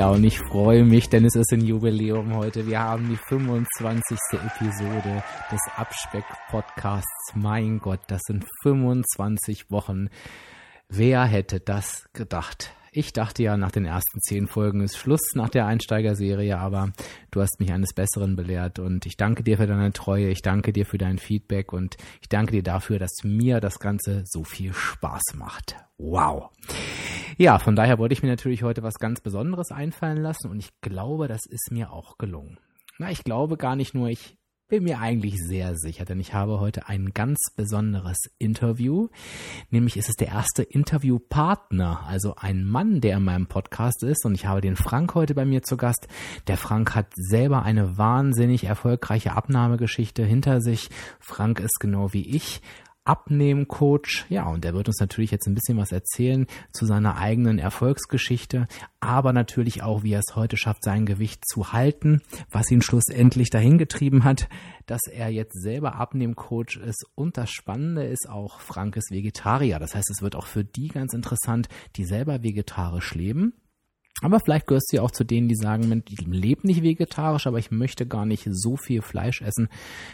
Ja, und ich freue mich, denn es ist ein Jubiläum heute. Wir haben die 25. Episode des Abspeck-Podcasts. Mein Gott, das sind 25 Wochen. Wer hätte das gedacht? Ich dachte ja, nach den ersten zehn Folgen ist Schluss nach der Einsteigerserie, aber du hast mich eines Besseren belehrt und ich danke dir für deine Treue, ich danke dir für dein Feedback und ich danke dir dafür, dass mir das Ganze so viel Spaß macht. Wow. Ja, von daher wollte ich mir natürlich heute was ganz Besonderes einfallen lassen und ich glaube, das ist mir auch gelungen. Na, ich glaube gar nicht nur, ich bin mir eigentlich sehr sicher, denn ich habe heute ein ganz besonderes Interview. Nämlich ist es der erste Interviewpartner, also ein Mann, der in meinem Podcast ist. Und ich habe den Frank heute bei mir zu Gast. Der Frank hat selber eine wahnsinnig erfolgreiche Abnahmegeschichte hinter sich. Frank ist genau wie ich Abnehmcoach. Ja, und der wird uns natürlich jetzt ein bisschen was erzählen zu seiner eigenen Erfolgsgeschichte, aber natürlich auch, wie er es heute schafft, sein Gewicht zu halten, was ihn schlussendlich dahin getrieben hat, dass er jetzt selber Abnehmcoach ist. Und das Spannende ist auch, Frank ist Vegetarier. Das heißt, es wird auch für die ganz interessant, die selber vegetarisch leben aber vielleicht gehörst du ja auch zu denen, die sagen, ich lebe nicht vegetarisch, aber ich möchte gar nicht so viel Fleisch essen.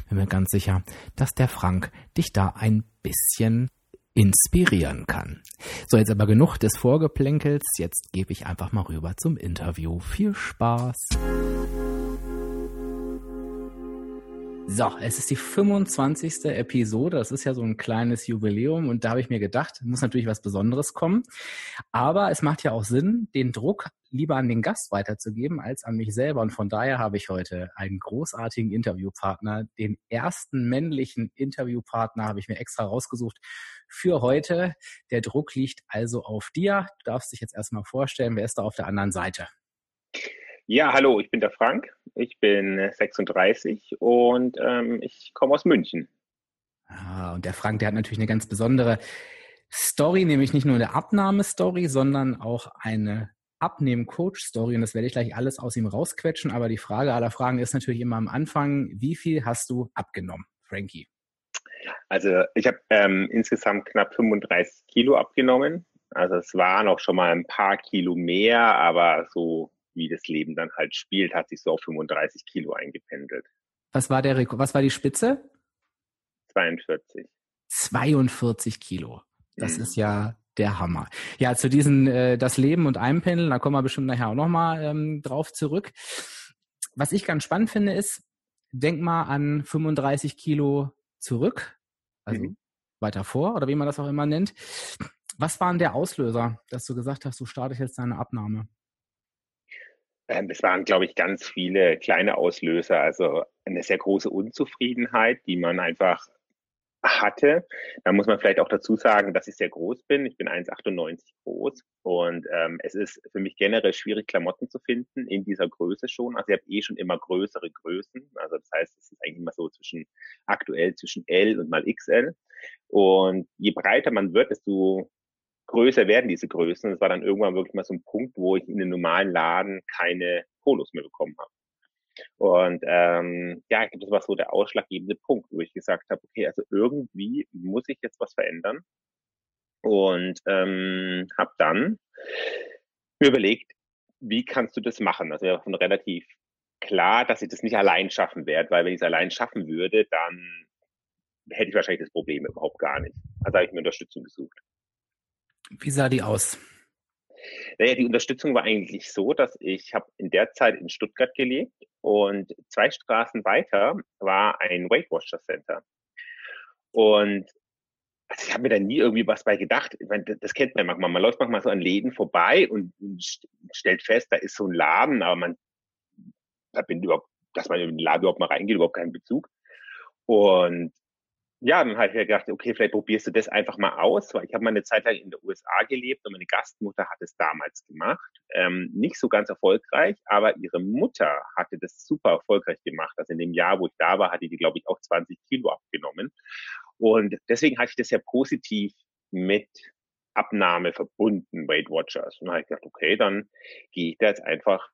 Bin mir ganz sicher, dass der Frank dich da ein bisschen inspirieren kann. So, jetzt aber genug des Vorgeplänkels. Jetzt gebe ich einfach mal rüber zum Interview. Viel Spaß! So, es ist die 25. Episode. Das ist ja so ein kleines Jubiläum und da habe ich mir gedacht, muss natürlich was Besonderes kommen. Aber es macht ja auch Sinn, den Druck lieber an den Gast weiterzugeben als an mich selber. Und von daher habe ich heute einen großartigen Interviewpartner. Den ersten männlichen Interviewpartner habe ich mir extra rausgesucht für heute. Der Druck liegt also auf dir. Du darfst dich jetzt erstmal vorstellen, wer ist da auf der anderen Seite? Ja, hallo, ich bin der Frank. Ich bin 36 und ähm, ich komme aus München. Ah, und der Frank, der hat natürlich eine ganz besondere Story, nämlich nicht nur eine Abnahmestory, sondern auch eine Abnehmen-Coach-Story. Und das werde ich gleich alles aus ihm rausquetschen. Aber die Frage aller Fragen ist natürlich immer am Anfang, wie viel hast du abgenommen, Frankie? Also ich habe ähm, insgesamt knapp 35 Kilo abgenommen. Also es waren auch schon mal ein paar Kilo mehr, aber so wie das Leben dann halt spielt, hat sich so auf 35 Kilo eingependelt. Was war der was war die Spitze? 42. 42 Kilo. Das mhm. ist ja der Hammer. Ja, zu diesen äh, das Leben und Einpendeln, da kommen wir bestimmt nachher auch nochmal ähm, drauf zurück. Was ich ganz spannend finde, ist, denk mal an 35 Kilo zurück, also mhm. weiter vor oder wie man das auch immer nennt. Was war denn der Auslöser, dass du gesagt hast, du startest jetzt deine Abnahme? Ähm, es waren, glaube ich, ganz viele kleine Auslöser. Also eine sehr große Unzufriedenheit, die man einfach hatte. Da muss man vielleicht auch dazu sagen, dass ich sehr groß bin. Ich bin 1,98 groß und ähm, es ist für mich generell schwierig, Klamotten zu finden in dieser Größe schon. Also ich habe eh schon immer größere Größen. Also das heißt, es ist eigentlich immer so zwischen aktuell zwischen L und mal XL. Und je breiter man wird, desto größer werden diese Größen. Es war dann irgendwann wirklich mal so ein Punkt, wo ich in den normalen Laden keine Polos mehr bekommen habe. Und ähm, ja, ich glaube, das war so der ausschlaggebende Punkt, wo ich gesagt habe, okay, also irgendwie muss ich jetzt was verändern. Und ähm, habe dann mir überlegt, wie kannst du das machen? Also ja, von relativ klar, dass ich das nicht allein schaffen werde, weil wenn ich es allein schaffen würde, dann hätte ich wahrscheinlich das Problem überhaupt gar nicht. Also habe ich mir Unterstützung gesucht. Wie sah die aus? Naja, die Unterstützung war eigentlich so, dass ich habe in der Zeit in Stuttgart gelebt und zwei Straßen weiter war ein Weight Watcher Center. Und also ich habe mir da nie irgendwie was bei gedacht. Ich meine, das kennt man manchmal. Man läuft manchmal so an Läden vorbei und stellt fest, da ist so ein Laden, aber man da bin überhaupt, dass man in den Laden überhaupt mal reingeht, überhaupt keinen Bezug. Und ja, dann habe ich ja gedacht, okay, vielleicht probierst du das einfach mal aus, weil ich habe mal eine Zeit lang in der USA gelebt und meine Gastmutter hat es damals gemacht. Ähm, nicht so ganz erfolgreich, aber ihre Mutter hatte das super erfolgreich gemacht. Also in dem Jahr, wo ich da war, hatte die, glaube ich, auch 20 Kilo abgenommen. Und deswegen hatte ich das ja positiv mit Abnahme verbunden, Weight Watchers. Und dann habe ich gedacht, okay, dann gehe ich da jetzt einfach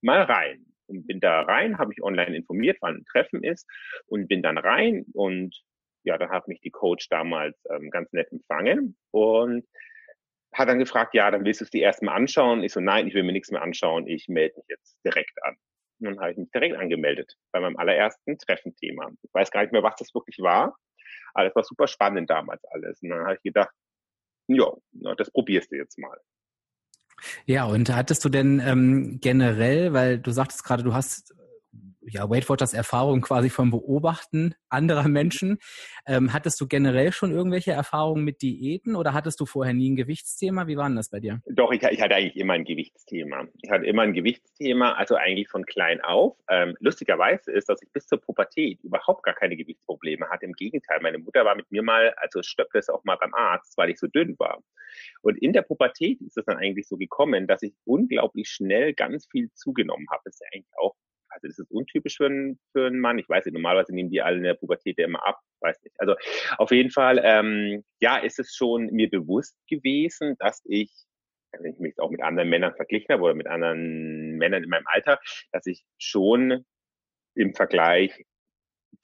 mal rein. Und bin da rein, habe mich online informiert, wann ein Treffen ist und bin dann rein und ja, da hat mich die Coach damals ähm, ganz nett empfangen und hat dann gefragt, ja, dann willst du es dir erstmal anschauen? Ich so, nein, ich will mir nichts mehr anschauen, ich melde mich jetzt direkt an. Und dann habe ich mich direkt angemeldet bei meinem allerersten Treffenthema. Ich weiß gar nicht mehr, was das wirklich war, aber es war super spannend damals alles. Und dann habe ich gedacht, ja, das probierst du jetzt mal. Ja, und hattest du denn ähm, generell, weil du sagtest gerade, du hast ja, Weight Watchers Erfahrung quasi vom Beobachten anderer Menschen. Ähm, hattest du generell schon irgendwelche Erfahrungen mit Diäten oder hattest du vorher nie ein Gewichtsthema? Wie war denn das bei dir? Doch, ich, ich hatte eigentlich immer ein Gewichtsthema. Ich hatte immer ein Gewichtsthema, also eigentlich von klein auf. Ähm, lustigerweise ist, dass ich bis zur Pubertät überhaupt gar keine Gewichtsprobleme hatte. Im Gegenteil, meine Mutter war mit mir mal, also stöppte es auch mal beim Arzt, weil ich so dünn war. Und in der Pubertät ist es dann eigentlich so gekommen, dass ich unglaublich schnell ganz viel zugenommen habe. Das ist ja eigentlich auch also das ist untypisch für einen, für einen Mann. Ich weiß nicht, normalerweise nehmen die alle in der Pubertät ja immer ab, weiß nicht. Also auf jeden Fall, ähm, ja, ist es schon mir bewusst gewesen, dass ich, wenn ich mich auch mit anderen Männern verglichen habe oder mit anderen Männern in meinem Alter, dass ich schon im Vergleich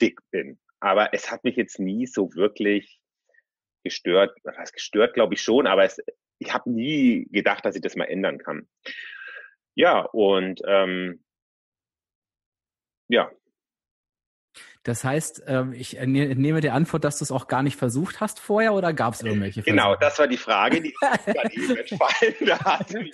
dick bin. Aber es hat mich jetzt nie so wirklich gestört. Was gestört, glaube ich schon, aber es, ich habe nie gedacht, dass ich das mal ändern kann. Ja, und ähm, ja. Das heißt, ähm, ich nehme die Antwort, dass du es auch gar nicht versucht hast vorher oder gab es irgendwelche Versuche? Genau, das war die Frage, die gerade eben entfallen. Da hatte mich.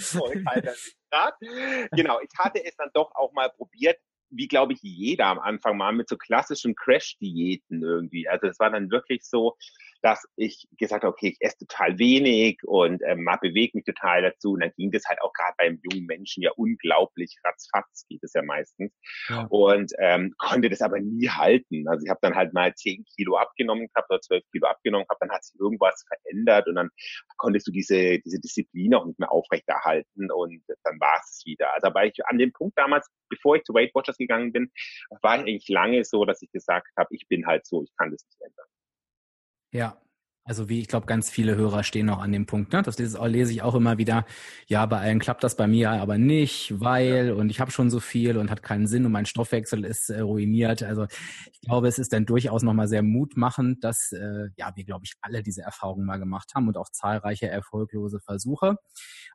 Genau, ich hatte es dann doch auch mal probiert, wie glaube ich jeder am Anfang mal mit so klassischen Crash-Diäten irgendwie. Also es war dann wirklich so, dass ich gesagt habe, okay, ich esse total wenig und ähm, man bewegt mich total dazu. Und dann ging das halt auch gerade beim jungen Menschen ja unglaublich ratzfatz, geht es ja meistens. Ja. Und ähm, konnte das aber nie halten. Also ich habe dann halt mal zehn Kilo abgenommen gehabt oder zwölf Kilo abgenommen gehabt, dann hat sich irgendwas verändert und dann konntest du diese, diese Disziplin auch nicht mehr aufrechterhalten und dann war es wieder. Also war ich an dem Punkt damals, bevor ich zu Weight Watchers gegangen bin, war ich eigentlich lange so, dass ich gesagt habe, ich bin halt so, ich kann das nicht ändern. Ja, also wie ich glaube, ganz viele Hörer stehen noch an dem Punkt. Ne? Das lese, lese ich auch immer wieder. Ja, bei allen klappt das bei mir aber nicht, weil und ich habe schon so viel und hat keinen Sinn und mein Stoffwechsel ist äh, ruiniert. Also ich glaube, es ist dann durchaus nochmal sehr mutmachend, dass äh, ja wir glaube ich alle diese Erfahrungen mal gemacht haben und auch zahlreiche erfolglose Versuche.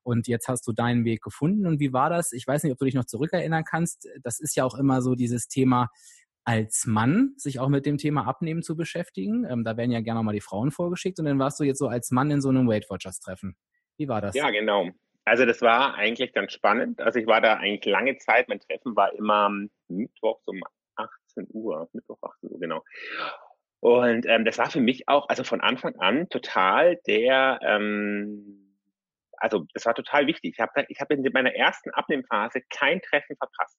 Und jetzt hast du deinen Weg gefunden. Und wie war das? Ich weiß nicht, ob du dich noch zurückerinnern kannst. Das ist ja auch immer so dieses Thema als Mann sich auch mit dem Thema Abnehmen zu beschäftigen. Ähm, da werden ja gerne mal die Frauen vorgeschickt und dann warst du jetzt so als Mann in so einem Weight Watchers Treffen. Wie war das? Ja, genau. Also das war eigentlich ganz spannend. Also ich war da eigentlich lange Zeit. Mein Treffen war immer Mittwoch um 18 Uhr. Mittwoch 18 Uhr, genau. Und ähm, das war für mich auch, also von Anfang an total der, ähm, also das war total wichtig. Ich habe ich hab in meiner ersten Abnehmphase kein Treffen verpasst.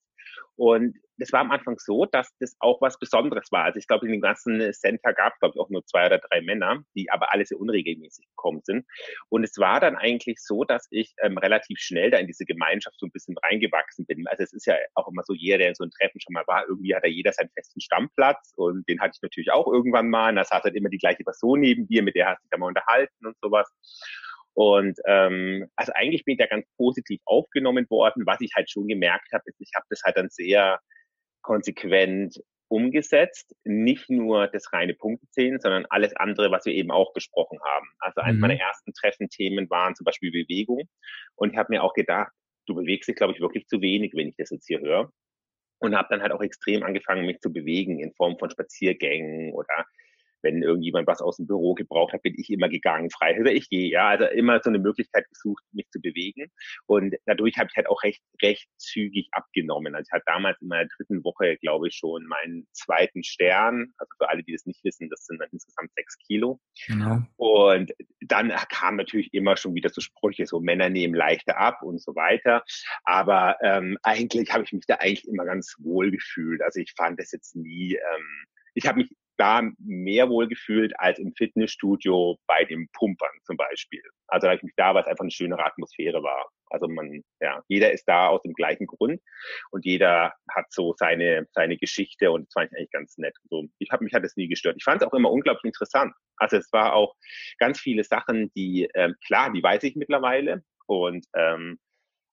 Und das war am Anfang so, dass das auch was Besonderes war. Also ich glaube, in dem ganzen Center gab es, glaube ich, auch nur zwei oder drei Männer, die aber alle sehr unregelmäßig gekommen sind. Und es war dann eigentlich so, dass ich ähm, relativ schnell da in diese Gemeinschaft so ein bisschen reingewachsen bin. Also es ist ja auch immer so, jeder, der in so einem Treffen schon mal war, irgendwie hat da jeder seinen festen Stammplatz und den hatte ich natürlich auch irgendwann mal. Und da saß halt immer die gleiche Person neben dir, mit der hast du dich da mal unterhalten und sowas. Und ähm, also eigentlich bin ich da ganz positiv aufgenommen worden. Was ich halt schon gemerkt habe, ist, ich habe das halt dann sehr konsequent umgesetzt. Nicht nur das reine Punktezählen, sondern alles andere, was wir eben auch besprochen haben. Also eines mhm. meiner ersten Treffenthemen waren zum Beispiel Bewegung. Und ich habe mir auch gedacht, du bewegst dich, glaube ich, wirklich zu wenig, wenn ich das jetzt hier höre. Und habe dann halt auch extrem angefangen, mich zu bewegen in Form von Spaziergängen oder wenn irgendjemand was aus dem Büro gebraucht hat, bin ich immer gegangen, frei. Also ich gehe, ja, also immer so eine Möglichkeit gesucht, mich zu bewegen. Und dadurch habe ich halt auch recht, recht zügig abgenommen. Also ich hatte damals in meiner dritten Woche, glaube ich, schon meinen zweiten Stern. Also für alle, die das nicht wissen, das sind dann insgesamt sechs Kilo. Genau. Und dann kam natürlich immer schon wieder so Sprüche, so Männer nehmen leichter ab und so weiter. Aber ähm, eigentlich habe ich mich da eigentlich immer ganz wohl gefühlt. Also ich fand das jetzt nie, ähm, ich habe mich da mehr wohlgefühlt als im Fitnessstudio bei den Pumpern zum Beispiel. Also da ich mich da, weil es einfach eine schönere Atmosphäre war. Also man, ja, jeder ist da aus dem gleichen Grund und jeder hat so seine seine Geschichte und das fand ich eigentlich ganz nett. So, ich habe mich hat es nie gestört. Ich fand es auch immer unglaublich interessant. Also es war auch ganz viele Sachen, die ähm, klar, die weiß ich mittlerweile und ähm,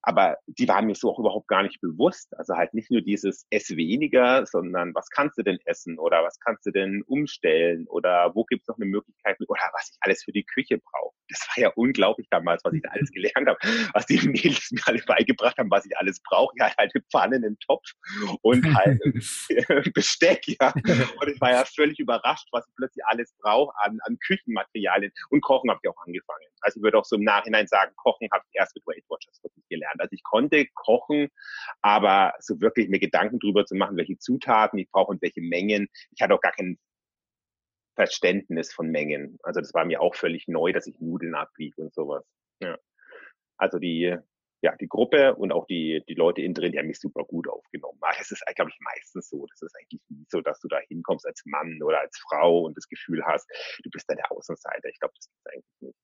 aber die waren mir so auch überhaupt gar nicht bewusst. Also halt nicht nur dieses Ess weniger, sondern was kannst du denn essen oder was kannst du denn umstellen oder wo gibt es noch eine Möglichkeit oder was ich alles für die Küche brauche. Das war ja unglaublich damals, was ich da alles gelernt habe, was die Mädels mir alle beigebracht haben, was ich alles brauche. Ja, halt eine Pfanne, einen Topf und halt Besteck, ja. Und ich war ja völlig überrascht, was ich plötzlich alles brauche an, an Küchenmaterialien. Und Kochen habe ich auch angefangen. Also ich würde auch so im Nachhinein sagen, Kochen habe ich erst mit Weight Watchers wirklich gelernt. Also ich konnte kochen, aber so wirklich mir Gedanken drüber zu machen, welche Zutaten ich brauche und welche Mengen. Ich hatte auch gar kein Verständnis von Mengen. Also das war mir auch völlig neu, dass ich Nudeln abwiege und sowas. Ja. Also die, ja, die Gruppe und auch die, die Leute innen drin, die haben mich super gut aufgenommen. Aber es ist, glaube ich, meistens so. Das ist eigentlich nie so, dass du da hinkommst als Mann oder als Frau und das Gefühl hast, du bist da der Außenseiter. Ich glaube, das ist eigentlich nicht.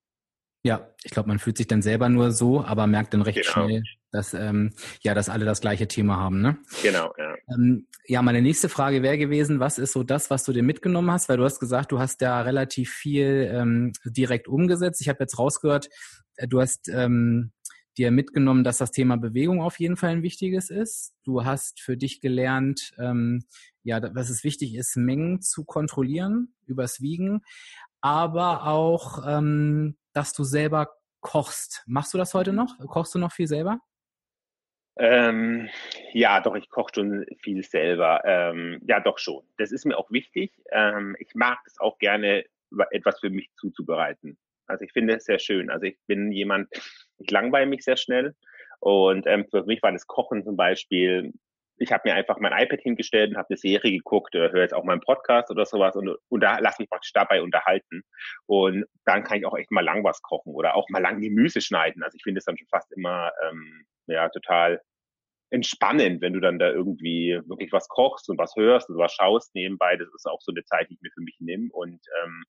Ja, ich glaube, man fühlt sich dann selber nur so, aber merkt dann recht genau. schnell, dass ähm, ja, dass alle das gleiche Thema haben, ne? Genau, ja. Ähm, ja, meine nächste Frage wäre gewesen, was ist so das, was du dir mitgenommen hast? Weil du hast gesagt, du hast da relativ viel ähm, direkt umgesetzt. Ich habe jetzt rausgehört, äh, du hast ähm, dir mitgenommen, dass das Thema Bewegung auf jeden Fall ein wichtiges ist. Du hast für dich gelernt, ähm, ja, dass es wichtig ist, Mengen zu kontrollieren übers Wiegen, aber auch ähm, dass du selber kochst. Machst du das heute noch? Kochst du noch viel selber? Ähm, ja, doch, ich koche schon viel selber. Ähm, ja, doch schon. Das ist mir auch wichtig. Ähm, ich mag es auch gerne, etwas für mich zuzubereiten. Also ich finde es sehr schön. Also ich bin jemand, ich langweile mich sehr schnell. Und ähm, für mich war das Kochen zum Beispiel ich habe mir einfach mein iPad hingestellt und habe eine Serie geguckt oder höre jetzt auch mal einen Podcast oder sowas und, und da lass mich praktisch dabei unterhalten. Und dann kann ich auch echt mal lang was kochen oder auch mal lang Gemüse schneiden. Also ich finde es dann schon fast immer ähm, ja total entspannend, wenn du dann da irgendwie wirklich was kochst und was hörst und was schaust nebenbei. Das ist auch so eine Zeit, die ich mir für mich nehme. Und ähm,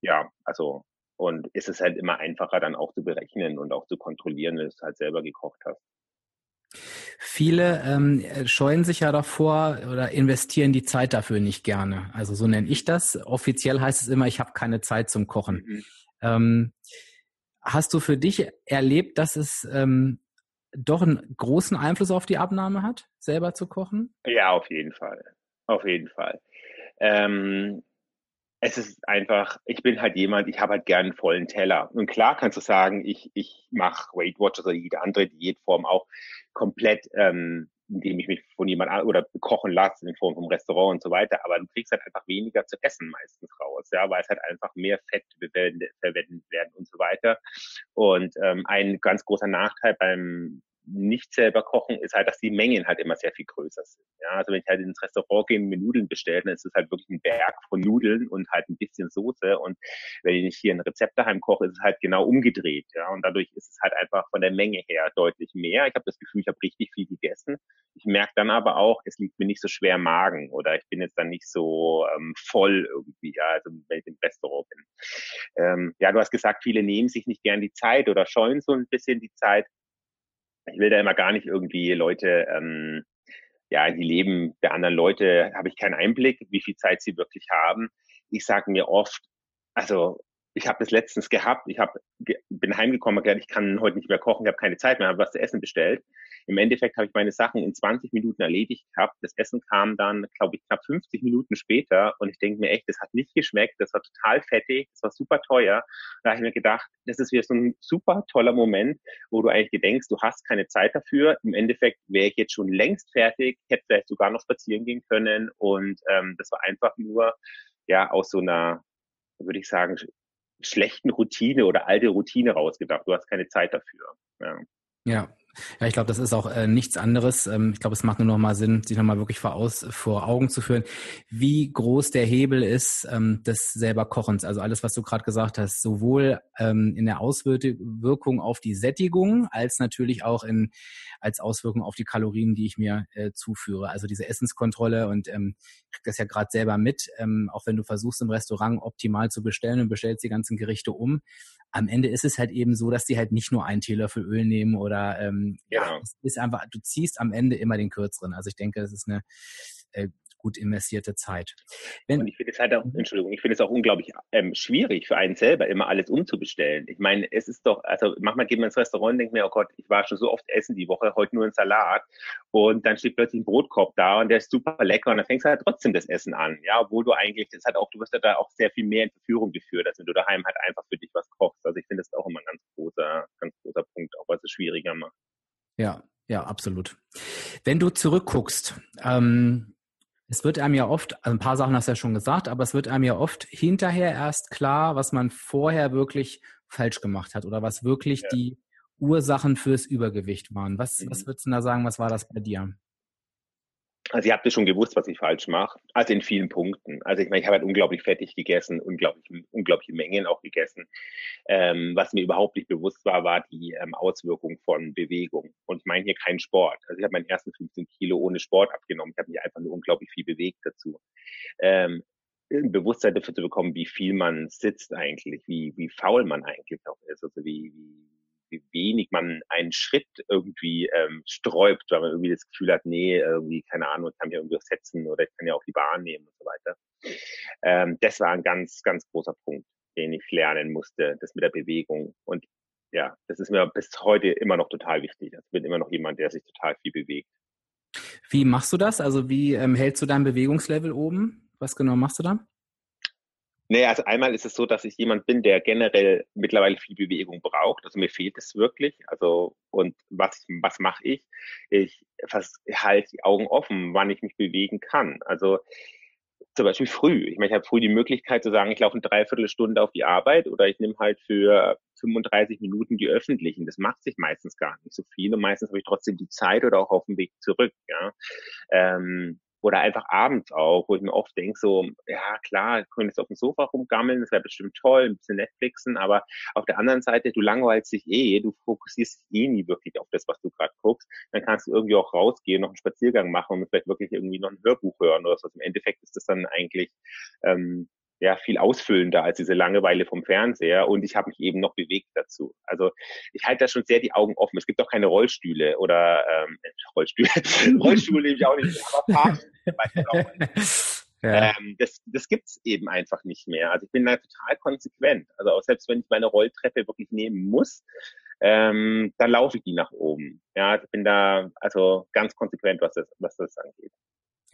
ja, also und ist es halt immer einfacher dann auch zu berechnen und auch zu kontrollieren, wenn du es halt selber gekocht hast. Viele ähm, scheuen sich ja davor oder investieren die Zeit dafür nicht gerne. Also so nenne ich das. Offiziell heißt es immer, ich habe keine Zeit zum Kochen. Mhm. Ähm, hast du für dich erlebt, dass es ähm, doch einen großen Einfluss auf die Abnahme hat, selber zu kochen? Ja, auf jeden Fall. Auf jeden Fall. Ähm, es ist einfach, ich bin halt jemand, ich habe halt gern einen vollen Teller. Und klar kannst du sagen, ich, ich mache Weight Watchers oder jede andere Diätform auch komplett, ähm, indem ich mich von jemand an oder kochen lasse in Form vom Restaurant und so weiter. Aber du kriegst halt einfach weniger zu essen meistens raus, ja, weil es halt einfach mehr Fett verwendet werden und so weiter. Und ähm, ein ganz großer Nachteil beim nicht selber kochen, ist halt, dass die Mengen halt immer sehr viel größer sind. Ja, also wenn ich halt ins Restaurant gehe und mir Nudeln bestelle, dann ist es halt wirklich ein Berg von Nudeln und halt ein bisschen Soße. Und wenn ich hier ein Rezept daheim koche, ist es halt genau umgedreht. Ja, und dadurch ist es halt einfach von der Menge her deutlich mehr. Ich habe das Gefühl, ich habe richtig viel gegessen. Ich merke dann aber auch, es liegt mir nicht so schwer im Magen oder ich bin jetzt dann nicht so ähm, voll irgendwie, ja, also wenn ich im Restaurant bin. Ähm, ja, du hast gesagt, viele nehmen sich nicht gern die Zeit oder scheuen so ein bisschen die Zeit ich will da immer gar nicht irgendwie Leute, ähm, ja, die Leben der anderen Leute habe ich keinen Einblick, wie viel Zeit sie wirklich haben. Ich sage mir oft, also ich habe das letztens gehabt, ich hab, bin heimgekommen und gesagt, ich kann heute nicht mehr kochen, ich habe keine Zeit mehr, habe was zu essen bestellt. Im Endeffekt habe ich meine Sachen in 20 Minuten erledigt gehabt. Das Essen kam dann, glaube ich, knapp 50 Minuten später und ich denke mir echt, das hat nicht geschmeckt, das war total fettig, das war super teuer. Da habe ich mir gedacht, das ist wieder so ein super toller Moment, wo du eigentlich denkst, du hast keine Zeit dafür. Im Endeffekt wäre ich jetzt schon längst fertig, hätte vielleicht sogar noch spazieren gehen können und ähm, das war einfach nur ja aus so einer, würde ich sagen, schlechten Routine oder alte Routine rausgedacht. Du hast keine Zeit dafür. Ja. Ja, Ja, ich glaube, das ist auch äh, nichts anderes. Ähm, ich glaube, es macht nur noch mal Sinn, sich noch mal wirklich vor, aus, vor Augen zu führen, wie groß der Hebel ist ähm, des selber Kochens. Also alles, was du gerade gesagt hast, sowohl ähm, in der Auswirkung auf die Sättigung als natürlich auch in als Auswirkung auf die Kalorien, die ich mir äh, zuführe. Also diese Essenskontrolle und ähm, ich krieg das ja gerade selber mit, ähm, auch wenn du versuchst im Restaurant optimal zu bestellen und bestellst die ganzen Gerichte um. Am Ende ist es halt eben so, dass die halt nicht nur einen Teelöffel Öl nehmen oder ähm, ja, genau. es ist einfach, du ziehst am Ende immer den kürzeren. Also ich denke, das ist eine äh, gut investierte Zeit. Wenn, und ich finde es halt auch, mhm. Entschuldigung, ich finde es auch unglaublich ähm, schwierig für einen selber, immer alles umzubestellen. Ich meine, es ist doch, also manchmal geht man ins Restaurant und denkt mir, oh Gott, ich war schon so oft essen die Woche, heute nur ein Salat und dann steht plötzlich ein Brotkorb da und der ist super lecker und dann fängst du halt trotzdem das Essen an, ja, obwohl du eigentlich, das hat auch, du wirst ja da auch sehr viel mehr in Verführung geführt, als wenn du daheim halt einfach für dich was kochst. Also ich finde das auch immer ein ganz großer, ganz großer Punkt, auch was es schwieriger macht. Ja, ja, absolut. Wenn du zurückguckst, ähm, es wird einem ja oft, also ein paar Sachen hast du ja schon gesagt, aber es wird einem ja oft hinterher erst klar, was man vorher wirklich falsch gemacht hat oder was wirklich ja. die Ursachen fürs Übergewicht waren. Was, mhm. was würdest du da sagen, was war das bei dir? Also ihr habt ja schon gewusst, was ich falsch mache. Also in vielen Punkten. Also ich meine, ich habe halt unglaublich fettig gegessen, unglaublich, unglaubliche Mengen auch gegessen. Ähm, was mir überhaupt nicht bewusst war, war die ähm, Auswirkung von Bewegung. Und ich meine hier keinen Sport. Also ich habe meinen ersten 15 Kilo ohne Sport abgenommen. Ich habe mich einfach nur unglaublich viel bewegt dazu. Ähm, ein Bewusstsein dafür zu bekommen, wie viel man sitzt eigentlich, wie, wie faul man eigentlich auch ist, also wie, wie wie wenig man einen Schritt irgendwie ähm, sträubt, weil man irgendwie das Gefühl hat, nee, irgendwie, keine Ahnung, ich kann mir irgendwie setzen oder ich kann ja auch die Bahn nehmen und so weiter. Ähm, das war ein ganz, ganz großer Punkt, den ich lernen musste, das mit der Bewegung. Und ja, das ist mir bis heute immer noch total wichtig. Also ich bin immer noch jemand, der sich total viel bewegt. Wie machst du das? Also wie ähm, hältst du dein Bewegungslevel oben? Was genau machst du da? Nee, also einmal ist es so, dass ich jemand bin, der generell mittlerweile viel Bewegung braucht. Also mir fehlt es wirklich. Also und was was mache ich? Ich halte die Augen offen, wann ich mich bewegen kann. Also zum Beispiel früh. Ich meine, ich habe früh die Möglichkeit zu sagen, ich laufe eine Dreiviertelstunde auf die Arbeit oder ich nehme halt für 35 Minuten die öffentlichen. Das macht sich meistens gar nicht so viel und meistens habe ich trotzdem die Zeit oder auch auf dem Weg zurück. Ja. Ähm, oder einfach abends auch, wo ich mir oft denke, so, ja klar, ich könnte jetzt auf dem Sofa rumgammeln, das wäre bestimmt toll, ein bisschen Netflixen, aber auf der anderen Seite, du langweilst dich eh, du fokussierst dich eh nie wirklich auf das, was du gerade guckst, dann kannst du irgendwie auch rausgehen, noch einen Spaziergang machen und vielleicht wirklich irgendwie noch ein Hörbuch hören oder so. Also Im Endeffekt ist das dann eigentlich ähm, ja viel ausfüllender als diese Langeweile vom Fernseher und ich habe mich eben noch bewegt dazu. Also ich halte da schon sehr die Augen offen. Es gibt auch keine Rollstühle oder ähm, Rollstühle, Rollstuhl nehme ich auch nicht, aber ja. ähm, das, das gibt's eben einfach nicht mehr. Also ich bin da total konsequent. Also auch selbst wenn ich meine Rolltreppe wirklich nehmen muss, ähm, dann laufe ich die nach oben. Ja, ich bin da also ganz konsequent, was das, was das angeht.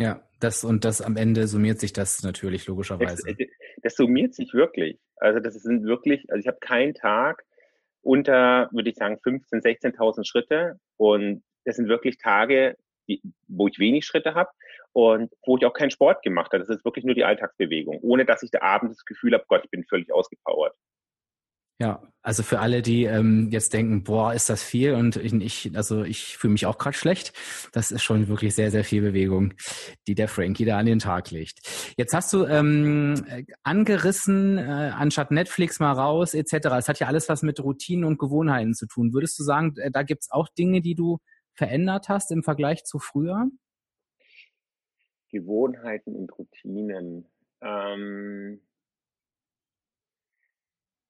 Ja, das und das am Ende summiert sich das natürlich logischerweise. Das, das summiert sich wirklich. Also das sind wirklich, also ich habe keinen Tag unter, würde ich sagen, 15.000, 16.000 Schritte und das sind wirklich Tage, die, wo ich wenig Schritte habe und wo ich auch keinen Sport gemacht habe. Das ist wirklich nur die Alltagsbewegung, ohne dass ich da abends das Gefühl habe, Gott, ich bin völlig ausgepowert. Ja, also für alle, die ähm, jetzt denken, boah, ist das viel und ich, also ich fühle mich auch gerade schlecht. Das ist schon wirklich sehr, sehr viel Bewegung, die der Frankie da an den Tag legt. Jetzt hast du ähm, angerissen, äh, anstatt Netflix mal raus etc. Es hat ja alles was mit Routinen und Gewohnheiten zu tun. Würdest du sagen, äh, da gibt's auch Dinge, die du verändert hast im Vergleich zu früher? Gewohnheiten und Routinen. Ähm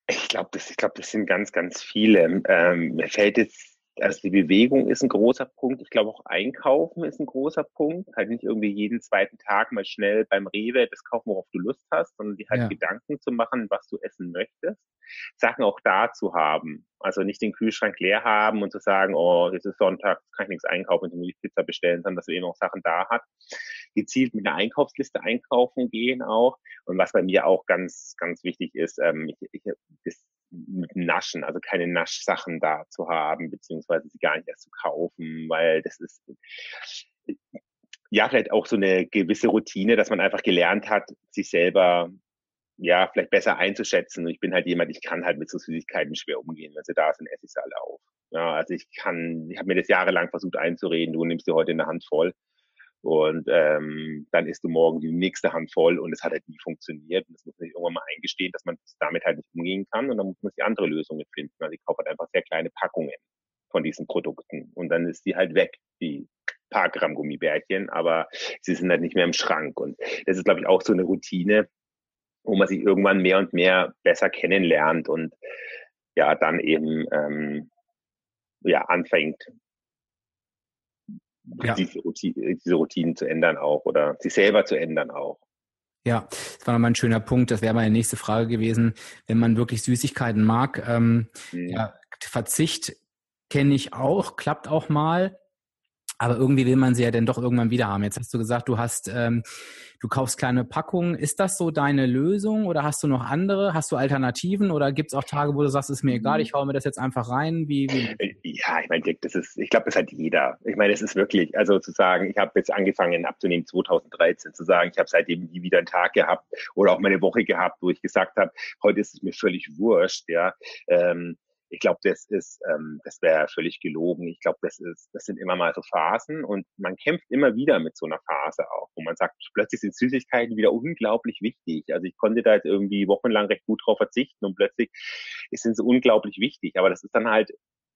ich glaube, das, ich glaube, das sind ganz, ganz viele. Ähm, mir fällt jetzt also die Bewegung ist ein großer Punkt. Ich glaube auch Einkaufen ist ein großer Punkt. Halt nicht irgendwie jeden zweiten Tag mal schnell beim Rewe das kaufen, worauf du Lust hast, sondern dir halt ja. Gedanken zu machen, was du essen möchtest. Sachen auch da zu haben. Also nicht den Kühlschrank leer haben und zu sagen, oh, jetzt ist Sonntag, kann ich nichts einkaufen, dann muss ich Pizza bestellen, sondern dass du eben auch Sachen da hat. Gezielt mit einer Einkaufsliste einkaufen gehen auch. Und was bei mir auch ganz, ganz wichtig ist, ähm, ich, ich, das mit Naschen, also keine Naschsachen da zu haben, beziehungsweise sie gar nicht erst zu kaufen, weil das ist ja vielleicht auch so eine gewisse Routine, dass man einfach gelernt hat, sich selber ja vielleicht besser einzuschätzen. Und ich bin halt jemand, ich kann halt mit so Süßigkeiten schwer umgehen. Wenn sie da sind, esse ich sie alle auf. Ja, also ich kann, ich habe mir das jahrelang versucht einzureden, du nimmst dir heute eine Hand voll und ähm, dann isst du morgen die nächste Hand voll und es hat halt nie funktioniert. Und das muss man sich irgendwann mal eingestehen, dass man damit halt nicht umgehen kann und dann muss man sich andere Lösungen finden. Also ich kaufe halt einfach sehr kleine Packungen von diesen Produkten und dann ist die halt weg, die paar Gramm Gummibärchen, aber sie sind halt nicht mehr im Schrank. Und das ist, glaube ich, auch so eine Routine, wo man sich irgendwann mehr und mehr besser kennenlernt und ja, dann eben ähm, ja, anfängt, ja. Diese, Routine, diese Routinen zu ändern auch oder sich selber zu ändern auch. Ja, das war nochmal ein schöner Punkt. Das wäre meine nächste Frage gewesen. Wenn man wirklich Süßigkeiten mag, ähm, mhm. ja, Verzicht kenne ich auch, klappt auch mal. Aber irgendwie will man sie ja dann doch irgendwann wieder haben. Jetzt hast du gesagt, du hast, ähm, du kaufst kleine Packungen. Ist das so deine Lösung oder hast du noch andere? Hast du Alternativen oder gibt es auch Tage, wo du sagst, ist mir egal, ich hau mir das jetzt einfach rein? Wie, wie? Äh, ja, ich meine, das ist, ich glaube, das hat jeder. Ich meine, es ist wirklich, also zu sagen, ich habe jetzt angefangen abzunehmen 2013, zu sagen, ich habe seitdem nie wieder einen Tag gehabt oder auch meine Woche gehabt, wo ich gesagt habe, heute ist es mir völlig wurscht, ja. Ähm, ich glaube, das ist, ähm, das wäre völlig gelogen. Ich glaube, das ist, das sind immer mal so Phasen und man kämpft immer wieder mit so einer Phase auch, wo man sagt, plötzlich sind Süßigkeiten wieder unglaublich wichtig. Also ich konnte da jetzt irgendwie wochenlang recht gut drauf verzichten und plötzlich sind sie unglaublich wichtig. Aber das ist dann halt,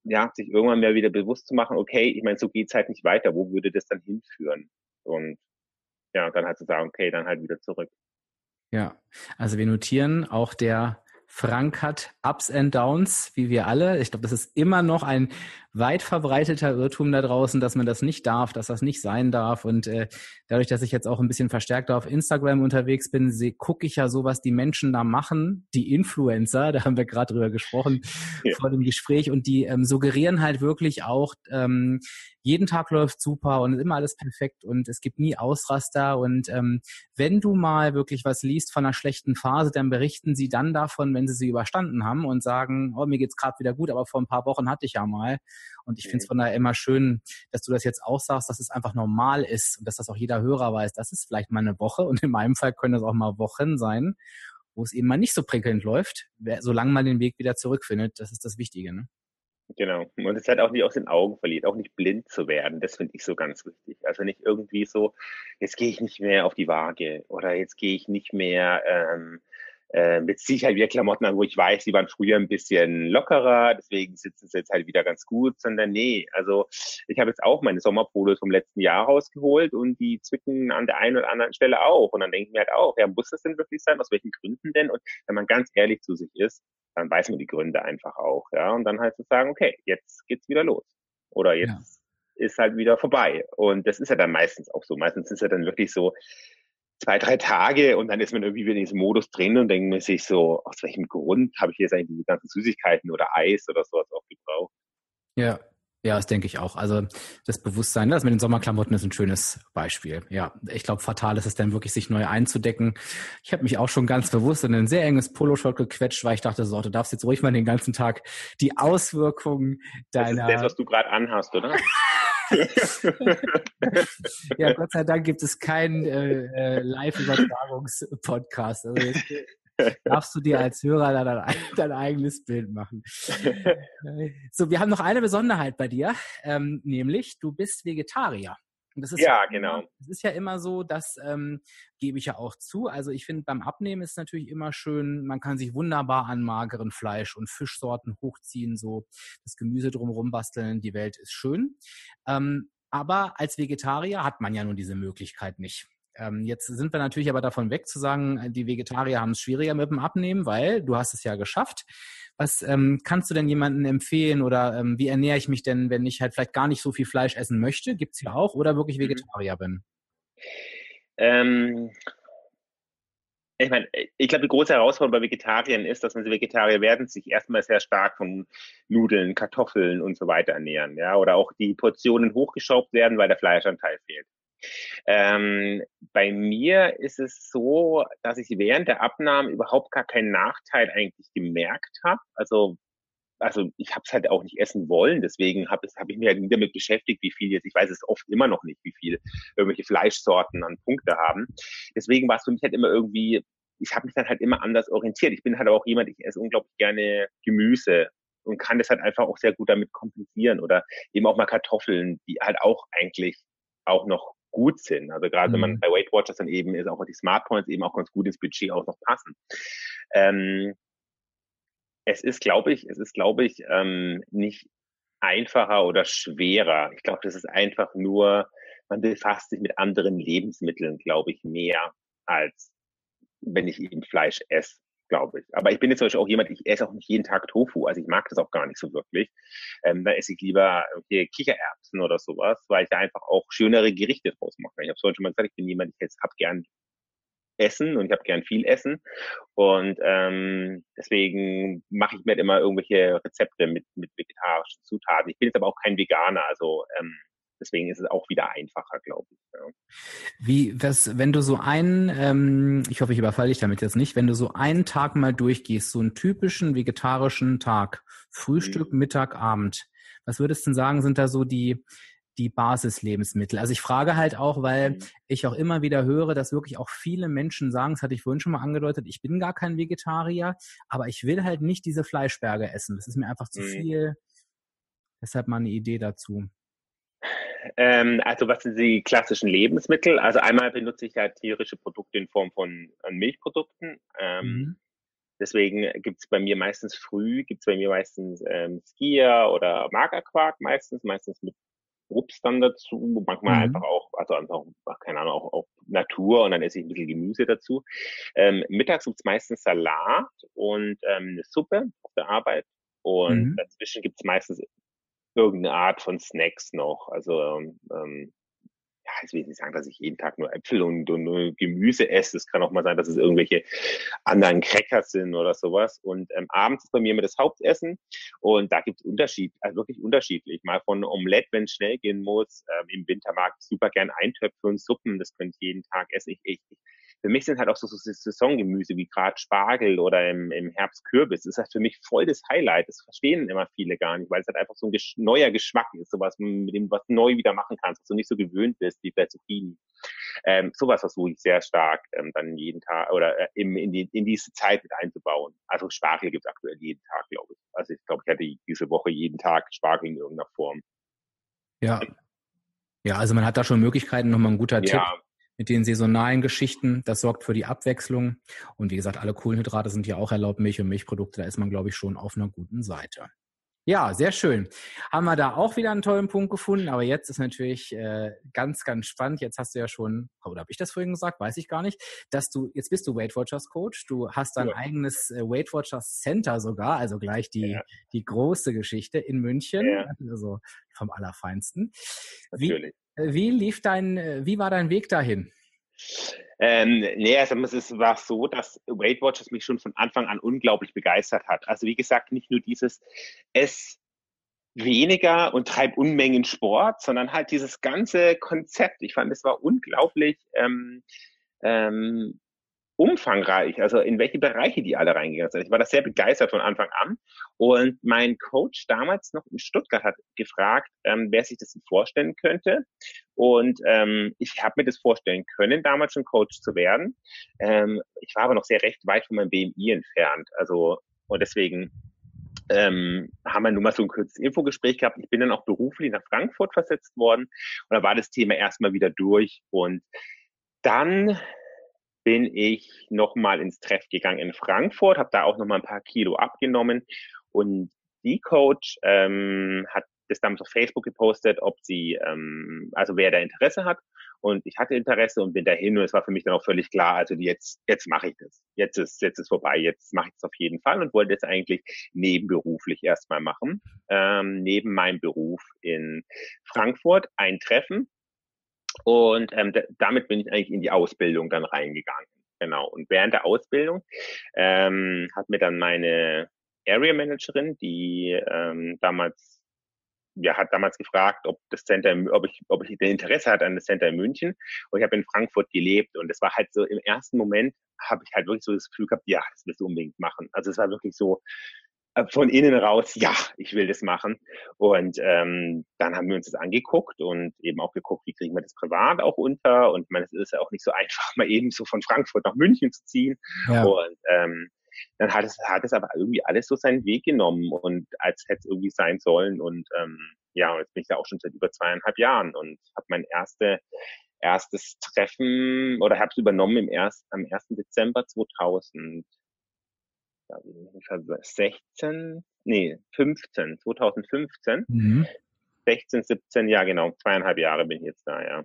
ja, sich irgendwann mehr wieder bewusst zu machen, okay, ich meine, so geht's halt nicht weiter. Wo würde das dann hinführen? Und ja, dann halt zu sagen, okay, dann halt wieder zurück. Ja, also wir notieren auch der Frank hat Ups and Downs, wie wir alle. Ich glaube, das ist immer noch ein weit verbreiteter Irrtum da draußen, dass man das nicht darf, dass das nicht sein darf. Und äh, dadurch, dass ich jetzt auch ein bisschen verstärkter auf Instagram unterwegs bin, gucke ich ja so, was die Menschen da machen, die Influencer, da haben wir gerade drüber gesprochen ja. vor dem Gespräch, und die ähm, suggerieren halt wirklich auch, ähm, jeden Tag läuft super und ist immer alles perfekt und es gibt nie Ausraster. Und ähm, wenn du mal wirklich was liest von einer schlechten Phase, dann berichten sie dann davon, wenn sie sie überstanden haben und sagen, oh, mir geht's gerade wieder gut, aber vor ein paar Wochen hatte ich ja mal. Und ich finde es von daher immer schön, dass du das jetzt auch sagst, dass es einfach normal ist und dass das auch jeder Hörer weiß. Das ist vielleicht mal eine Woche und in meinem Fall können das auch mal Wochen sein, wo es eben mal nicht so prickelnd läuft, solange man den Weg wieder zurückfindet. Das ist das Wichtige. Ne? Genau. Und es halt auch nicht aus den Augen verliert, auch nicht blind zu werden. Das finde ich so ganz wichtig. Also nicht irgendwie so, jetzt gehe ich nicht mehr auf die Waage oder jetzt gehe ich nicht mehr ähm, äh, jetzt ziehe ich halt wieder Klamotten an, wo ich weiß, die waren früher ein bisschen lockerer, deswegen sitzen sie jetzt halt wieder ganz gut, sondern nee, also ich habe jetzt auch meine Sommerpolos vom letzten Jahr rausgeholt und die zwicken an der einen oder anderen Stelle auch. Und dann denke ich mir halt auch, ja, muss das denn wirklich sein? Aus welchen Gründen denn? Und wenn man ganz ehrlich zu sich ist, dann weiß man die Gründe einfach auch, ja. Und dann halt zu sagen, okay, jetzt geht's wieder los. Oder jetzt ja. ist halt wieder vorbei. Und das ist ja dann meistens auch so. Meistens ist ja dann wirklich so, zwei, drei Tage und dann ist man irgendwie wieder in diesem Modus drin und denkt man sich so, aus welchem Grund habe ich jetzt eigentlich diese ganzen Süßigkeiten oder Eis oder sowas auch gebraucht? Ja, ja, das denke ich auch. Also das Bewusstsein, das mit den Sommerklamotten ist ein schönes Beispiel. Ja, ich glaube, fatal ist es dann wirklich, sich neu einzudecken. Ich habe mich auch schon ganz bewusst in ein sehr enges Poloshirt gequetscht, weil ich dachte, so, du darfst jetzt ruhig mal den ganzen Tag die Auswirkungen deiner... Das ist das, was du gerade anhast, oder? ja, Gott sei Dank gibt es keinen äh, äh, Live-Übertragungs-Podcast. Also darfst du dir als Hörer dein, dein, eigenes Bild machen. So, wir haben noch eine Besonderheit bei dir, ähm, nämlich du bist Vegetarier. Und das ist ja, genau. Es ist ja immer so, das ähm, gebe ich ja auch zu. Also ich finde, beim Abnehmen ist es natürlich immer schön, man kann sich wunderbar an mageren Fleisch und Fischsorten hochziehen, so das Gemüse drumherum basteln, die Welt ist schön. Ähm, aber als Vegetarier hat man ja nun diese Möglichkeit nicht. Ähm, jetzt sind wir natürlich aber davon weg zu sagen, die Vegetarier haben es schwieriger mit dem Abnehmen, weil du hast es ja geschafft. Was ähm, kannst du denn jemandem empfehlen oder ähm, wie ernähre ich mich denn, wenn ich halt vielleicht gar nicht so viel Fleisch essen möchte? Gibt es ja auch oder wirklich mhm. Vegetarier bin? Ähm, ich meine, ich glaube, die große Herausforderung bei Vegetariern ist, dass wenn sie Vegetarier werden, sich erstmal sehr stark von Nudeln, Kartoffeln und so weiter ernähren, ja, oder auch die Portionen hochgeschraubt werden, weil der Fleischanteil fehlt. Ähm, bei mir ist es so, dass ich während der Abnahme überhaupt gar keinen Nachteil eigentlich gemerkt habe. Also also ich habe es halt auch nicht essen wollen, deswegen habe hab ich mich halt nie damit beschäftigt, wie viel jetzt, ich weiß es oft immer noch nicht, wie viel irgendwelche Fleischsorten an Punkte haben. Deswegen war es für mich halt immer irgendwie, ich habe mich dann halt immer anders orientiert. Ich bin halt auch jemand, ich esse unglaublich gerne Gemüse und kann das halt einfach auch sehr gut damit kompensieren oder eben auch mal Kartoffeln, die halt auch eigentlich auch noch gut sind. Also gerade mhm. wenn man mhm. bei Weight Watchers dann eben ist, auch die Smart Points eben auch ganz gut ins Budget auch noch passen. Ähm, es ist, glaube ich, es ist, glaube ich, ähm, nicht einfacher oder schwerer. Ich glaube, das ist einfach nur, man befasst sich mit anderen Lebensmitteln, glaube ich, mehr als wenn ich eben Fleisch esse, glaube ich. Aber ich bin jetzt zum Beispiel auch jemand, ich esse auch nicht jeden Tag Tofu, also ich mag das auch gar nicht so wirklich. Ähm, da esse ich lieber okay, Kichererbsen oder sowas, weil ich da einfach auch schönere Gerichte draus mache. Ich habe es heute schon mal gesagt, ich bin jemand, ich habe gern Essen und ich habe gern viel Essen. Und ähm, deswegen mache ich mir halt immer irgendwelche Rezepte mit, mit vegetarischen Zutaten. Ich bin jetzt aber auch kein Veganer, also ähm, deswegen ist es auch wieder einfacher, glaube ich. Ja. Wie, was, wenn du so einen, ähm, ich hoffe, ich überfalle dich damit jetzt nicht, wenn du so einen Tag mal durchgehst, so einen typischen vegetarischen Tag, Frühstück, mhm. Mittag, Abend, was würdest du denn sagen, sind da so die, die Basislebensmittel. Also ich frage halt auch, weil mhm. ich auch immer wieder höre, dass wirklich auch viele Menschen sagen, das hatte ich vorhin schon mal angedeutet, ich bin gar kein Vegetarier, aber ich will halt nicht diese Fleischberge essen. Das ist mir einfach zu mhm. viel. Deshalb mal eine Idee dazu. Ähm, also was sind die klassischen Lebensmittel? Also einmal benutze ich ja tierische Produkte in Form von Milchprodukten. Ähm, mhm. Deswegen gibt's bei mir meistens früh, gibt's bei mir meistens ähm, Skier oder Magerquark meistens, meistens mit Obst dann dazu, manchmal mhm. einfach auch, also einfach, keine Ahnung, auch, auch Natur und dann esse ich ein bisschen Gemüse dazu. Ähm, mittags gibt's meistens Salat und ähm, eine Suppe auf der Arbeit und mhm. dazwischen gibt's meistens irgendeine Art von Snacks noch. Also ähm, ja, ich will nicht sagen, dass ich jeden Tag nur Äpfel und, und nur Gemüse esse. Es kann auch mal sein, dass es irgendwelche anderen Crackers sind oder sowas. Und ähm, abends ist bei mir immer das Hauptessen. Und da gibt es Unterschied, also wirklich unterschiedlich. Mal von Omelette, wenn es schnell gehen muss. Ähm, Im Winter mag ich super gern Eintöpfe und Suppen. Das könnte ich jeden Tag essen. Ich, ich, ich für mich sind halt auch so, so Saisongemüse wie gerade Spargel oder im, im Herbst Kürbis. Das ist halt für mich voll das Highlight. Das verstehen immer viele gar nicht, weil es halt einfach so ein gesch neuer Geschmack ist, sowas, mit dem was neu wieder machen kannst, was du nicht so gewöhnt bist wie bei Zucchini. Ähm, sowas versuche ich sehr stark ähm, dann jeden Tag oder äh, im, in, die, in diese Zeit mit einzubauen. Also Spargel gibt es aktuell jeden Tag, glaube ich. Also ich glaube, ich hatte diese Woche jeden Tag Spargel in irgendeiner Form. Ja. Ja, also man hat da schon Möglichkeiten, nochmal ein guter ja. Tipp mit den saisonalen Geschichten. Das sorgt für die Abwechslung. Und wie gesagt, alle Kohlenhydrate sind ja auch erlaubt, Milch und Milchprodukte. Da ist man, glaube ich, schon auf einer guten Seite. Ja, sehr schön. Haben wir da auch wieder einen tollen Punkt gefunden, aber jetzt ist natürlich äh, ganz, ganz spannend. Jetzt hast du ja schon, oder habe ich das vorhin gesagt, weiß ich gar nicht, dass du, jetzt bist du Weight Watchers Coach, du hast dein ja. eigenes äh, Weight Watchers Center sogar, also gleich die, ja. die große Geschichte in München, ja. also vom Allerfeinsten. Natürlich. Wie, wie lief dein, wie war dein Weg dahin? Ähm, nee, also es war so, dass Weight Watchers mich schon von Anfang an unglaublich begeistert hat. Also wie gesagt, nicht nur dieses es weniger und treib Unmengen Sport, sondern halt dieses ganze Konzept. Ich fand, es war unglaublich ähm, ähm, umfangreich, also in welche Bereiche die alle reingegangen sind. Ich war da sehr begeistert von Anfang an. Und mein Coach damals noch in Stuttgart hat gefragt, ähm, wer sich das vorstellen könnte. Und ähm, ich habe mir das vorstellen können, damals schon Coach zu werden. Ähm, ich war aber noch sehr recht weit von meinem BMI entfernt. Also und deswegen ähm, haben wir nun mal so ein kurzes Infogespräch gehabt. Ich bin dann auch beruflich nach Frankfurt versetzt worden und da war das Thema erstmal wieder durch. Und dann bin ich nochmal ins Treff gegangen in Frankfurt, habe da auch nochmal ein paar Kilo abgenommen und die Coach ähm, hat das damals auf Facebook gepostet, ob sie, ähm, also wer da Interesse hat. Und ich hatte Interesse und bin dahin und es war für mich dann auch völlig klar, also jetzt, jetzt mache ich das. Jetzt ist, jetzt ist vorbei, jetzt mache ich es auf jeden Fall und wollte es eigentlich nebenberuflich erstmal machen. Ähm, neben meinem Beruf in Frankfurt ein Treffen und ähm, damit bin ich eigentlich in die Ausbildung dann reingegangen. Genau. Und während der Ausbildung ähm, hat mir dann meine Area Managerin, die ähm, damals ja, hat damals gefragt, ob das Center, ob ich, ob ich Interesse hatte an das Center in München. Und ich habe in Frankfurt gelebt und es war halt so im ersten Moment habe ich halt wirklich so das Gefühl gehabt, ja, das willst du unbedingt machen. Also es war wirklich so, von innen raus, ja, ich will das machen. Und ähm, dann haben wir uns das angeguckt und eben auch geguckt, wie kriegen wir das privat auch unter. Und meine, es ist ja auch nicht so einfach, mal eben so von Frankfurt nach München zu ziehen. Ja. Und ähm, dann hat es, hat es aber irgendwie alles so seinen Weg genommen und als hätte es irgendwie sein sollen. Und ähm, ja, und jetzt bin ich da auch schon seit über zweieinhalb Jahren und habe mein erste, erstes Treffen oder habe es übernommen im erst, am 1. Dezember 2000. 16, nee, 15, 2015. Mhm. 16, 17, ja genau, zweieinhalb Jahre bin ich jetzt da, ja.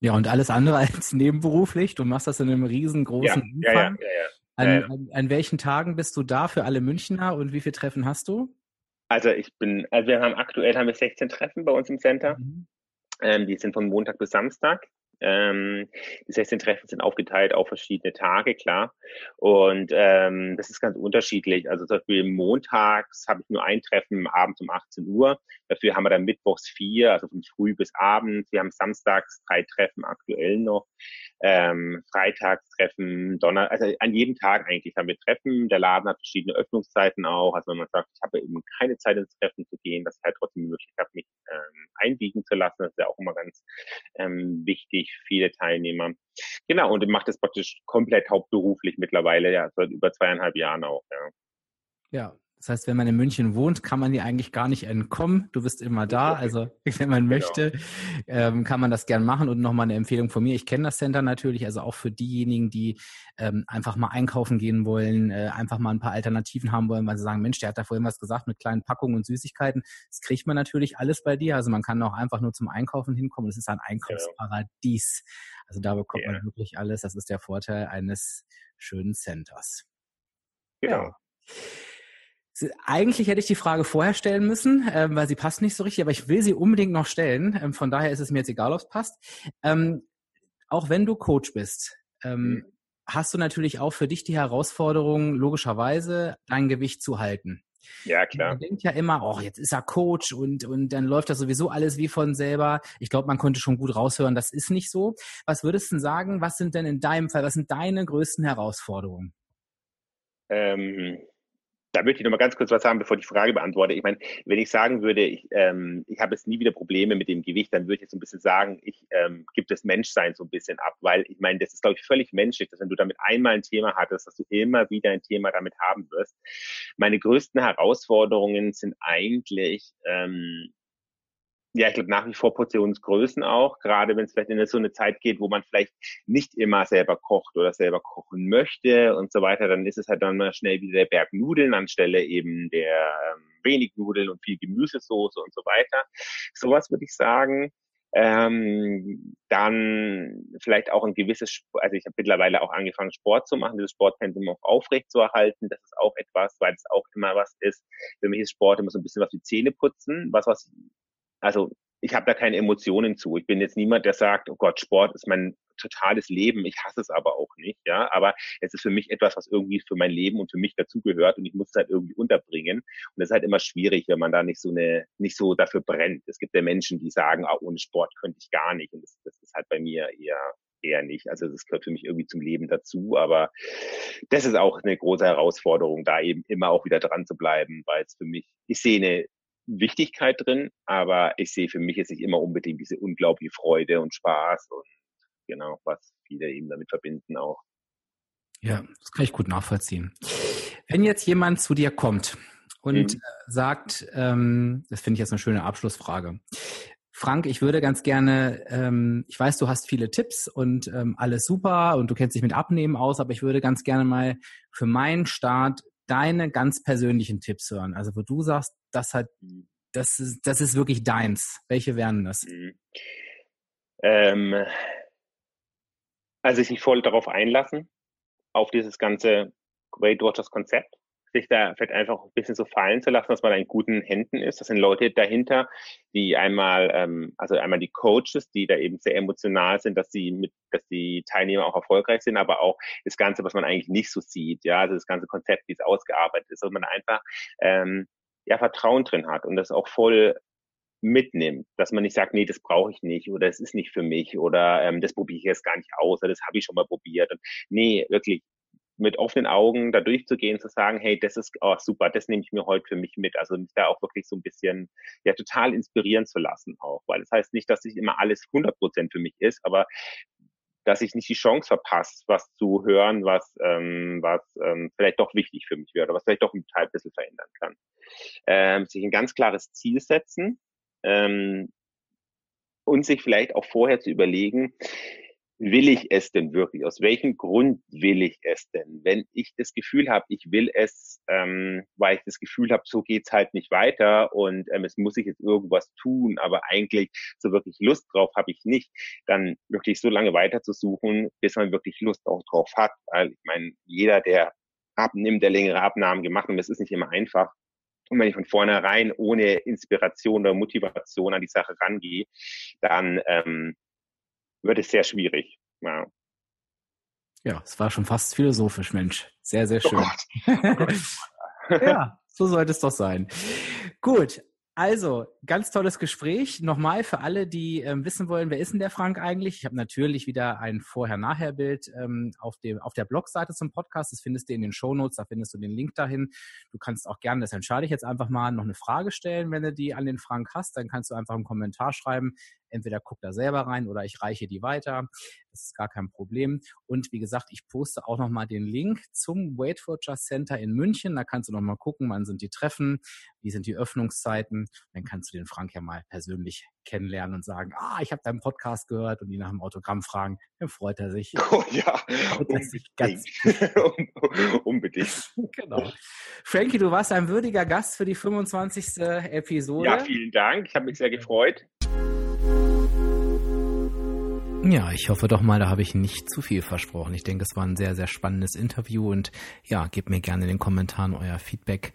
Ja, und alles andere als nebenberuflich. Du machst das in einem riesengroßen ja, Umfang. Ja, ja, an. An, an, welchen Tagen bist du da für alle Münchner und wie viele Treffen hast du? Also ich bin, also wir haben aktuell haben wir 16 Treffen bei uns im Center. Mhm. Ähm, die sind von Montag bis Samstag. Ähm, die 16 Treffen sind aufgeteilt auf verschiedene Tage, klar. Und ähm, das ist ganz unterschiedlich. Also zum Beispiel montags habe ich nur ein Treffen abends um 18 Uhr. Dafür haben wir dann mittwochs vier, also von früh bis abends. Wir haben samstags drei Treffen aktuell noch. Ähm, Freitagstreffen, Donner, also an jedem Tag eigentlich haben wir Treffen. Der Laden hat verschiedene Öffnungszeiten auch. Also wenn man sagt, ich habe eben keine Zeit ins Treffen zu gehen, dass ich halt trotzdem die Möglichkeit habe, mich ähm, einbiegen zu lassen. Das ist ja auch immer ganz ähm, wichtig viele Teilnehmer. Genau, und macht das praktisch komplett hauptberuflich mittlerweile, ja, seit über zweieinhalb Jahren auch, ja. Ja, das heißt, wenn man in München wohnt, kann man dir eigentlich gar nicht entkommen. Du bist immer da. Also wenn man genau. möchte, ähm, kann man das gern machen. Und nochmal eine Empfehlung von mir. Ich kenne das Center natürlich, also auch für diejenigen, die ähm, einfach mal einkaufen gehen wollen, äh, einfach mal ein paar Alternativen haben wollen, weil sie sagen, Mensch, der hat da vorhin was gesagt mit kleinen Packungen und Süßigkeiten. Das kriegt man natürlich alles bei dir. Also man kann auch einfach nur zum Einkaufen hinkommen. Das ist ein Einkaufsparadies. Also da bekommt ja. man wirklich alles. Das ist der Vorteil eines schönen Centers. Genau. Ja. Eigentlich hätte ich die Frage vorher stellen müssen, ähm, weil sie passt nicht so richtig, aber ich will sie unbedingt noch stellen. Ähm, von daher ist es mir jetzt egal, ob es passt. Ähm, auch wenn du Coach bist, ähm, mhm. hast du natürlich auch für dich die Herausforderung, logischerweise dein Gewicht zu halten. Ja, klar. Man denkt ja immer, oh, jetzt ist er Coach und, und dann läuft das sowieso alles wie von selber. Ich glaube, man konnte schon gut raushören, das ist nicht so. Was würdest du denn sagen, was sind denn in deinem Fall, was sind deine größten Herausforderungen? Ähm, da möchte ich noch mal ganz kurz was sagen, bevor ich die Frage beantworte. Ich meine, wenn ich sagen würde, ich, ähm, ich habe jetzt nie wieder Probleme mit dem Gewicht, dann würde ich jetzt so ein bisschen sagen, ich ähm, gebe das Menschsein so ein bisschen ab, weil ich meine, das ist, glaube ich, völlig menschlich, dass wenn du damit einmal ein Thema hattest, dass du immer wieder ein Thema damit haben wirst. Meine größten Herausforderungen sind eigentlich ähm, ja, ich glaube nach wie vor Portionsgrößen auch, gerade wenn es vielleicht in so eine Zeit geht, wo man vielleicht nicht immer selber kocht oder selber kochen möchte und so weiter, dann ist es halt dann mal schnell wieder der Berg Nudeln anstelle eben der ähm, wenig Nudeln und viel Gemüsesoße und so weiter. Sowas würde ich sagen. Ähm, dann vielleicht auch ein gewisses, also ich habe mittlerweile auch angefangen, Sport zu machen, dieses Sportpensum auch aufrecht zu erhalten. Das ist auch etwas, weil es auch immer was ist. Für mich ist Sport immer so ein bisschen was wie Zähne putzen, was was also ich habe da keine Emotionen zu. Ich bin jetzt niemand, der sagt, oh Gott, Sport ist mein totales Leben. Ich hasse es aber auch nicht, ja. Aber es ist für mich etwas, was irgendwie für mein Leben und für mich dazugehört und ich muss es halt irgendwie unterbringen. Und das ist halt immer schwierig, wenn man da nicht so eine, nicht so dafür brennt. Es gibt ja Menschen, die sagen, ah, ohne Sport könnte ich gar nicht. Und das, das ist halt bei mir eher eher nicht. Also das gehört für mich irgendwie zum Leben dazu, aber das ist auch eine große Herausforderung, da eben immer auch wieder dran zu bleiben, weil es für mich, ich sehe eine Wichtigkeit drin, aber ich sehe für mich jetzt nicht immer unbedingt diese unglaubliche Freude und Spaß und genau, was viele eben damit verbinden auch. Ja, das kann ich gut nachvollziehen. Wenn jetzt jemand zu dir kommt und mhm. sagt, ähm, das finde ich jetzt eine schöne Abschlussfrage. Frank, ich würde ganz gerne, ähm, ich weiß, du hast viele Tipps und ähm, alles super und du kennst dich mit Abnehmen aus, aber ich würde ganz gerne mal für meinen Start deine ganz persönlichen Tipps hören. Also wo du sagst, das hat, mhm. das ist, das ist wirklich deins. Welche wären das? Mhm. Ähm, also sich voll darauf einlassen, auf dieses ganze Weight Watchers Konzept sich da vielleicht einfach ein bisschen so fallen zu lassen, dass man da in guten Händen ist. Das sind Leute dahinter, die einmal, ähm, also einmal die Coaches, die da eben sehr emotional sind, dass sie mit, dass die Teilnehmer auch erfolgreich sind, aber auch das Ganze, was man eigentlich nicht so sieht, ja, also das ganze Konzept, wie es ausgearbeitet ist, dass man einfach ähm, ja Vertrauen drin hat und das auch voll mitnimmt, dass man nicht sagt, nee, das brauche ich nicht oder es ist nicht für mich oder ähm, das probiere ich jetzt gar nicht aus oder das habe ich schon mal probiert. Und nee, wirklich mit offenen Augen da durchzugehen, zu sagen, hey, das ist oh, super, das nehme ich mir heute für mich mit. Also mich da auch wirklich so ein bisschen ja total inspirieren zu lassen auch, weil das heißt nicht, dass sich immer alles 100 Prozent für mich ist, aber dass ich nicht die Chance verpasse, was zu hören, was, ähm, was ähm, vielleicht doch wichtig für mich wäre oder was vielleicht doch ein Teil ein bisschen verändern kann. Ähm, sich ein ganz klares Ziel setzen ähm, und sich vielleicht auch vorher zu überlegen, will ich es denn wirklich? Aus welchem Grund will ich es denn? Wenn ich das Gefühl habe, ich will es, ähm, weil ich das Gefühl habe, so geht's halt nicht weiter und ähm, es muss ich jetzt irgendwas tun, aber eigentlich so wirklich Lust drauf habe ich nicht, dann wirklich so lange weiter zu suchen, bis man wirklich Lust auch drauf hat. Weil ich meine, jeder, der abnimmt, der längere Abnahmen gemacht und es ist nicht immer einfach. Und wenn ich von vornherein ohne Inspiration oder Motivation an die Sache rangehe, dann ähm, wird es sehr schwierig. Ja. Ja, es war schon fast philosophisch, Mensch. Sehr, sehr oh schön. Oh ja, so sollte es doch sein. Gut, also, ganz tolles Gespräch. Nochmal für alle, die ähm, wissen wollen, wer ist denn der Frank eigentlich? Ich habe natürlich wieder ein Vorher-Nachher-Bild ähm, auf, dem, auf der Blogseite zum Podcast. Das findest du in den Shownotes, da findest du den Link dahin. Du kannst auch gerne, das entscheide ich jetzt einfach mal, noch eine Frage stellen, wenn du die an den Frank hast. Dann kannst du einfach einen Kommentar schreiben. Entweder guck da selber rein oder ich reiche die weiter. Das ist gar kein Problem. Und wie gesagt, ich poste auch nochmal den Link zum Weight Watchers Center in München. Da kannst du nochmal gucken, wann sind die Treffen, wie sind die Öffnungszeiten. Dann kannst du den Frank ja mal persönlich kennenlernen und sagen, ah, ich habe deinen Podcast gehört und ihn nach dem Autogramm fragen. Dann freut er sich. Oh ja, unbedingt. unbedingt. Genau. Frankie, du warst ein würdiger Gast für die 25. Episode. Ja, vielen Dank. Ich habe mich sehr gefreut. Ja, ich hoffe doch mal, da habe ich nicht zu viel versprochen. Ich denke, es war ein sehr, sehr spannendes Interview und ja, gebt mir gerne in den Kommentaren euer Feedback,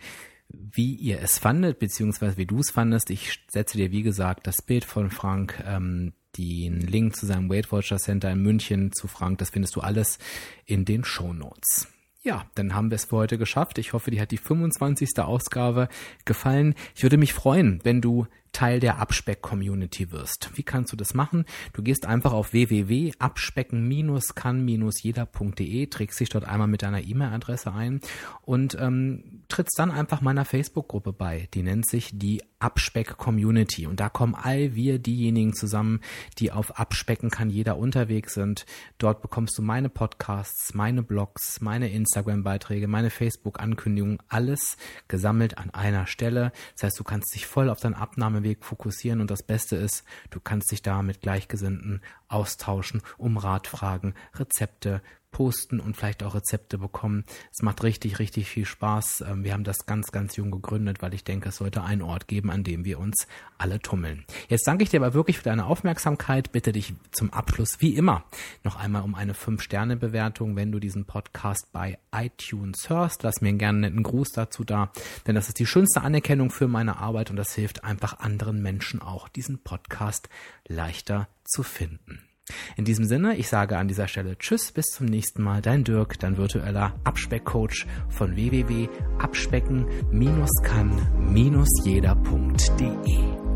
wie ihr es fandet, beziehungsweise wie du es fandest. Ich setze dir, wie gesagt, das Bild von Frank, ähm, den Link zu seinem Weight Watcher Center in München zu Frank, das findest du alles in den Show Notes. Ja, dann haben wir es für heute geschafft. Ich hoffe, dir hat die 25. Ausgabe gefallen. Ich würde mich freuen, wenn du Teil der Abspeck-Community wirst. Wie kannst du das machen? Du gehst einfach auf www.abspecken-kann-jeder.de, trägst dich dort einmal mit deiner E-Mail-Adresse ein und ähm, trittst dann einfach meiner Facebook-Gruppe bei. Die nennt sich die Abspeck-Community. Und da kommen all wir diejenigen zusammen, die auf Abspecken kann jeder unterwegs sind. Dort bekommst du meine Podcasts, meine Blogs, meine Instagram-Beiträge, meine Facebook-Ankündigungen, alles gesammelt an einer Stelle. Das heißt, du kannst dich voll auf dein Abnahme Weg fokussieren und das Beste ist, du kannst dich da mit Gleichgesinnten austauschen, um Ratfragen, Rezepte, posten und vielleicht auch Rezepte bekommen. Es macht richtig, richtig viel Spaß. Ähm, wir haben das ganz, ganz jung gegründet, weil ich denke, es sollte einen Ort geben, an dem wir uns alle tummeln. Jetzt danke ich dir aber wirklich für deine Aufmerksamkeit. Bitte dich zum Abschluss wie immer noch einmal um eine 5-Sterne-Bewertung, wenn du diesen Podcast bei iTunes hörst. Lass mir gerne einen Gruß dazu da, denn das ist die schönste Anerkennung für meine Arbeit und das hilft einfach anderen Menschen auch, diesen Podcast leichter zu finden. In diesem Sinne, ich sage an dieser Stelle Tschüss, bis zum nächsten Mal. Dein Dirk, dein virtueller Abspeckcoach von www.abspecken-kann-jeder.de.